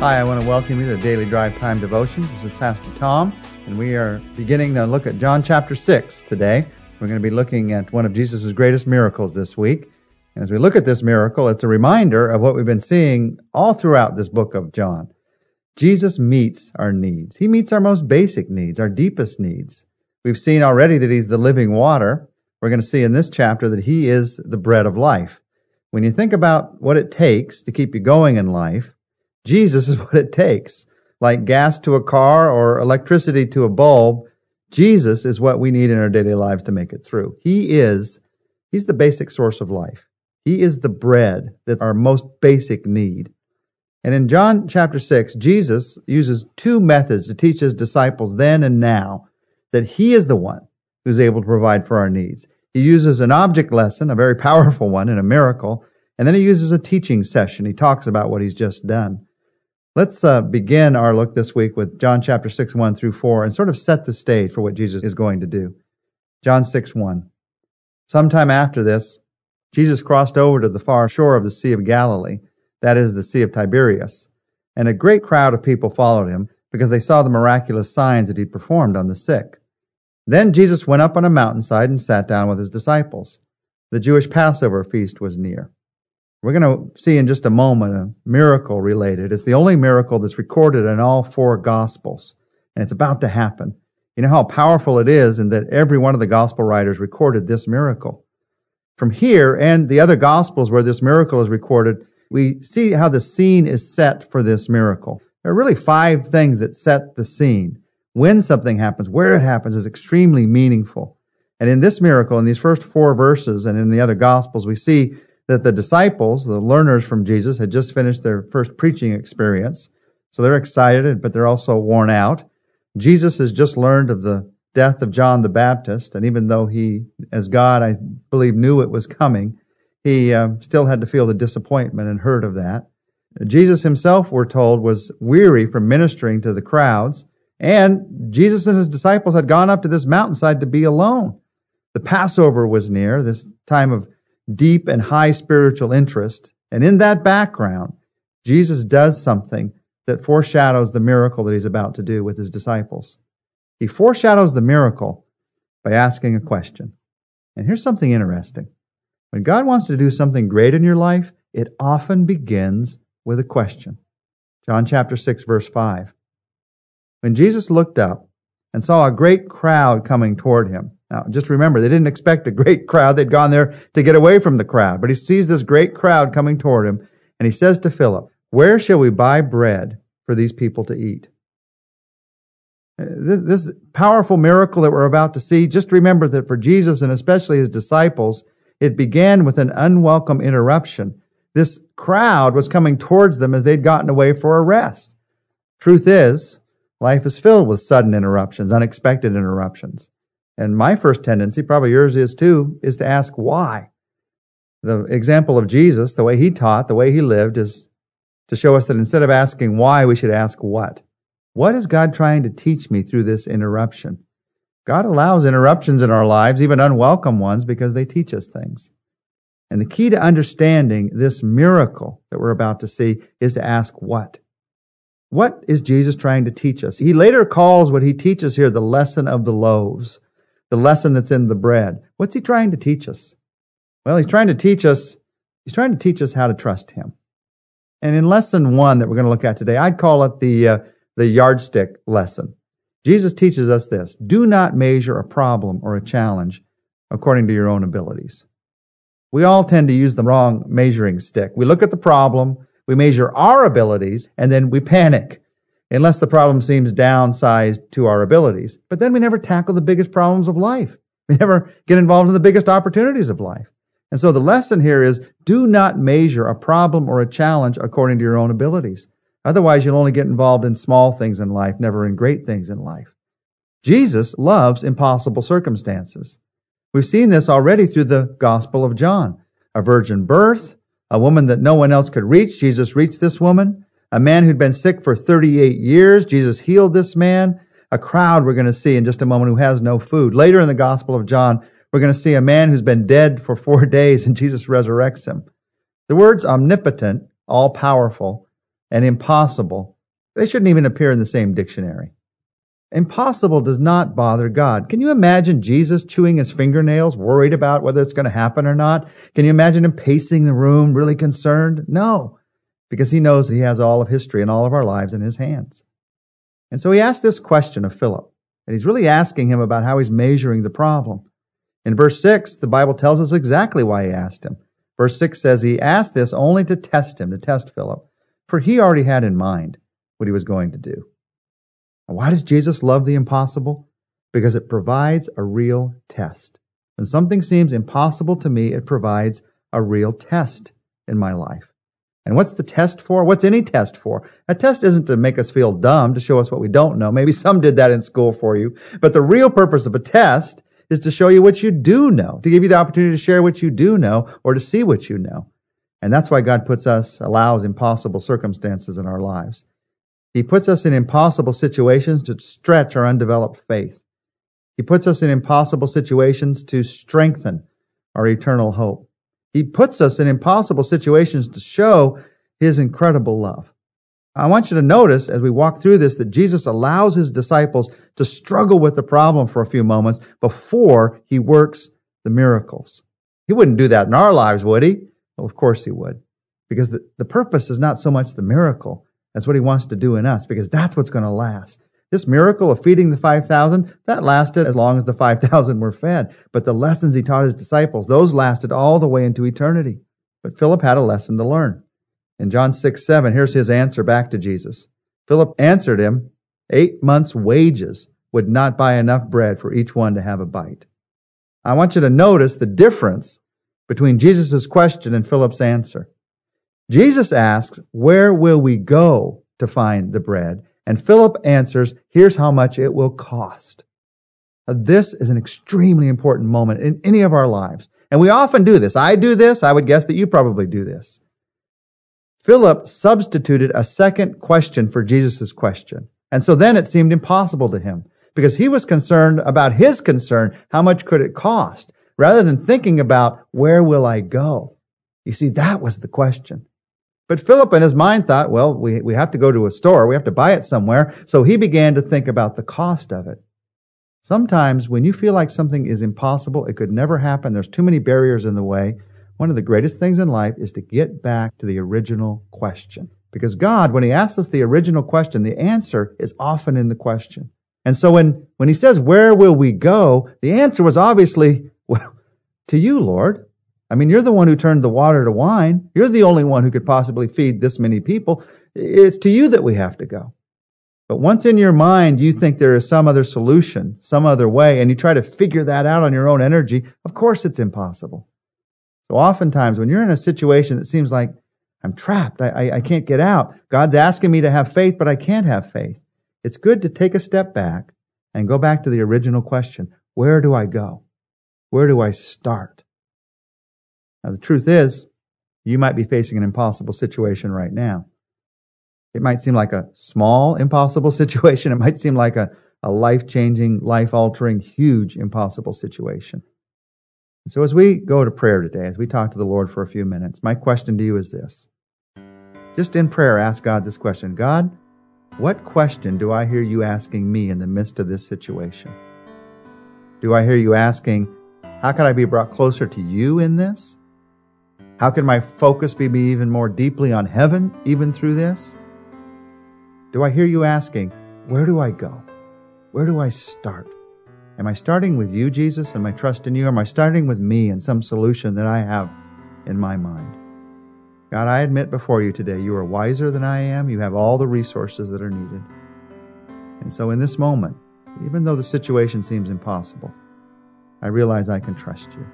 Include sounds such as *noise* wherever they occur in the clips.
Hi, I want to welcome you to Daily Drive Time Devotions. This is Pastor Tom, and we are beginning to look at John chapter 6 today. We're going to be looking at one of Jesus' greatest miracles this week. And as we look at this miracle, it's a reminder of what we've been seeing all throughout this book of John. Jesus meets our needs. He meets our most basic needs, our deepest needs. We've seen already that He's the living water. We're going to see in this chapter that He is the bread of life. When you think about what it takes to keep you going in life, Jesus is *laughs* what it takes. Like gas to a car or electricity to a bulb, Jesus is what we need in our daily lives to make it through. He is, He's the basic source of life. He is the bread that's our most basic need. And in John chapter 6, Jesus uses two methods to teach his disciples then and now that he is the one who's able to provide for our needs. He uses an object lesson, a very *laughs* powerful one, and a miracle, and then he uses a teaching session. He talks about what he's just done. Let's uh, begin our look this week with John chapter 6, 1 through 4, and sort of set the stage for what Jesus is going to do. John 6, 1. Sometime after this, Jesus crossed over to the far shore of the Sea of Galilee, that is, the Sea of Tiberias, and a great crowd of people followed him because they saw the miraculous signs that he performed on the sick. Then Jesus went up on a mountainside and sat down with his disciples. The Jewish Passover feast was near. We're going to see in just a moment a miracle related. It's the only miracle that's recorded in all four Gospels, and it's about to happen. You know how powerful it is, and that every one of the Gospel writers recorded this miracle. From here and the other Gospels where this miracle is recorded, we see how the scene is set for this miracle. There are really five things that set the scene. When something happens, where it happens is extremely meaningful. And in this miracle, in these first four verses and in the other Gospels, we see that the disciples, the learners from Jesus, had just finished their first preaching experience. So they're excited, but they're also worn out. Jesus has just learned of the death of John the Baptist, and even though he, as God, I believe, knew it was coming, he uh, still had to feel the disappointment and hurt of that. Jesus himself, we're told, was weary from ministering to the crowds, and Jesus and his disciples had gone up to this mountainside to be alone. The Passover was near, this time of deep and high spiritual interest. And in that background, Jesus does something that foreshadows the miracle that he's about to do with his disciples. He foreshadows the miracle by asking a question. And here's something interesting. When God wants to do something great in your life, it often begins with a question. John chapter 6 verse 5. When Jesus looked up and saw a great crowd coming toward him, now, just remember, they didn't expect a great crowd. They'd gone there to get away from the crowd. But he sees this great crowd coming toward him, and he says to Philip, Where shall we buy bread for these people to eat? Uh, this, this powerful miracle that we're about to see, just remember that for Jesus and especially his disciples, it began with an unwelcome interruption. This crowd was coming towards them as they'd gotten away for a rest. Truth is, life is filled with sudden interruptions, unexpected interruptions. And my first tendency, probably yours is too, is to ask why. The example of Jesus, the way he taught, the way he lived, is to show us that instead of asking why, we should ask what. What is God trying to teach me through this interruption? God allows interruptions in our lives, even unwelcome ones, because they teach us things. And the key to understanding this miracle that we're about to see is to ask what. What is Jesus trying to teach us? He later calls what he teaches here the lesson of the loaves the lesson that's in the bread. What's he trying to teach us? Well, he's trying to teach us, he's trying to teach us how to trust him. And in lesson one that we're going to look at today, I'd call it the, uh, the yardstick lesson. Jesus teaches us this. Do not measure a problem or a challenge according to your own abilities. We all tend to use the wrong measuring stick. We look at the problem, we measure our abilities, and then we panic unless the problem seems downsized to our abilities. But then we never tackle the biggest problems of life. We never get involved in the biggest opportunities of life. And so the lesson here is do not measure a problem or a challenge according to your own abilities. Otherwise, you'll only get involved in small things in life, never in great things in life. Jesus loves impossible circumstances. We've seen this already through the Gospel of John. A virgin birth, a woman that no one else could reach. Jesus reached this woman a man who'd been sick for 38 years. Jesus healed this man. A crowd we're going to see in just a moment who has no food. Later in the Gospel of John, we're going to see a man who's been dead for four *laughs* days and Jesus resurrects him. The words omnipotent, all powerful, and impossible, they shouldn't even appear in the same dictionary. Impossible does not bother God. Can you imagine Jesus chewing his fingernails, worried about whether it's going to happen or not? Can you imagine him pacing the room, really concerned? No, because he knows that he has all of history and all of our lives in his hands. And so he asked this question of Philip, and he's really asking him about how he's measuring the problem. In verse 6, the Bible tells us exactly why he asked him. Verse 6 says he asked this only to test him, to test Philip, for he already had in mind what he was going to do. Why does Jesus love the impossible? Because it provides a real test. When something seems impossible to me, it provides a real test in my life. And what's the test for? What's any test for? A test isn't to make us feel dumb, to show us what we don't know. Maybe some did that in school for you. But the real purpose of a test is to show you what you do know, to give you the opportunity to share what you do know or to see what you know. And that's why God puts us, allows impossible circumstances in our lives. He puts us in impossible situations to stretch our undeveloped faith. He puts us in impossible situations to strengthen our eternal hope. He puts us in impossible situations to show his incredible love. I want you to notice as we walk through this that Jesus allows his disciples to struggle with the problem for a few moments before he works the miracles. He wouldn't do that in our lives, would he? Well, of course he would. Because the, the purpose is not so much the miracle. That's what he wants to do in us because that's what's going to last. This miracle of feeding the 5,000, that lasted as long as the 5,000 were fed. But the lessons he taught his disciples, those lasted all the way into eternity. But Philip had a lesson to learn. In John 6, 7, here's his answer back to Jesus. Philip answered him, eight months' wages would not buy enough bread for each one to have a bite. I want you to notice the difference between Jesus' question and Philip's answer. Jesus asks, Where will we go to find the bread? And Philip answers, Here's how much it will cost. Now, this is an extremely important moment in any of our lives. And we often do this. I do this. I would guess that you probably do this. Philip substituted a second question for Jesus' question. And so then it seemed impossible to him because he was concerned about his concern. How much could it cost? Rather than thinking about where will I go? You see, that was the question. But Philip in his mind thought, well, we, we have to go to a store. We have to buy it somewhere. So he began to think about the cost of it. Sometimes when you feel like something is impossible, it could never happen, there's too many barriers in the way, one of the greatest things in life is to get back to the original question. Because God, when He asks us the original question, the answer is often in the question. And so when, when He says, where will we go? The answer was obviously, well, to you, Lord. I mean, you're the one who turned the water to wine. You're the only one who could possibly feed this many people. It's to you that we have to go. But once in your mind you think there is some other solution, some other way, and you try to figure that out on your own energy, of course it's impossible. So oftentimes when you're in a situation that seems like I'm trapped, I, I, I can't get out, God's asking me to have faith, but I can't have faith. It's good to take a step back and go back to the original question. Where do I go? Where do I start? Now, the truth is, you might be facing an impossible situation right now. It might seem like a small, impossible *laughs* situation. It might seem like a, a life changing, life altering, huge, impossible situation. And so, as we go to prayer today, as we talk to the Lord for a few minutes, my question to you is this. Just in prayer, ask God this question God, what question do I hear you asking me in the midst of this situation? Do I hear you asking, how can I be brought closer to you in this? How can my focus be even more deeply on heaven, even through this? Do I hear you asking, Where do I go? Where do I start? Am I starting with you, Jesus, and my trust in you? Am I starting with me and some solution that I have in my mind? God, I admit before you today, you are wiser than I am. You have all the resources that are needed. And so in this moment, even though the situation seems impossible, I realize I can trust you.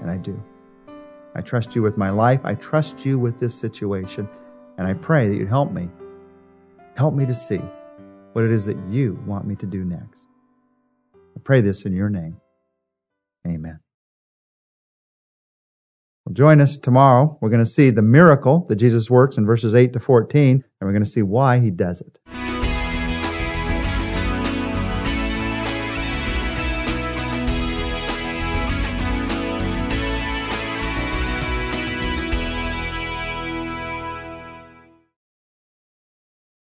And I do. I trust you with my life. I trust you with this situation. And I pray that you'd help me. Help me to see what it is that you want me to do next. I pray this in your name. Amen. Well, join us tomorrow. We're going to see the miracle that Jesus works in verses 8 to 14, and we're going to see why he does it.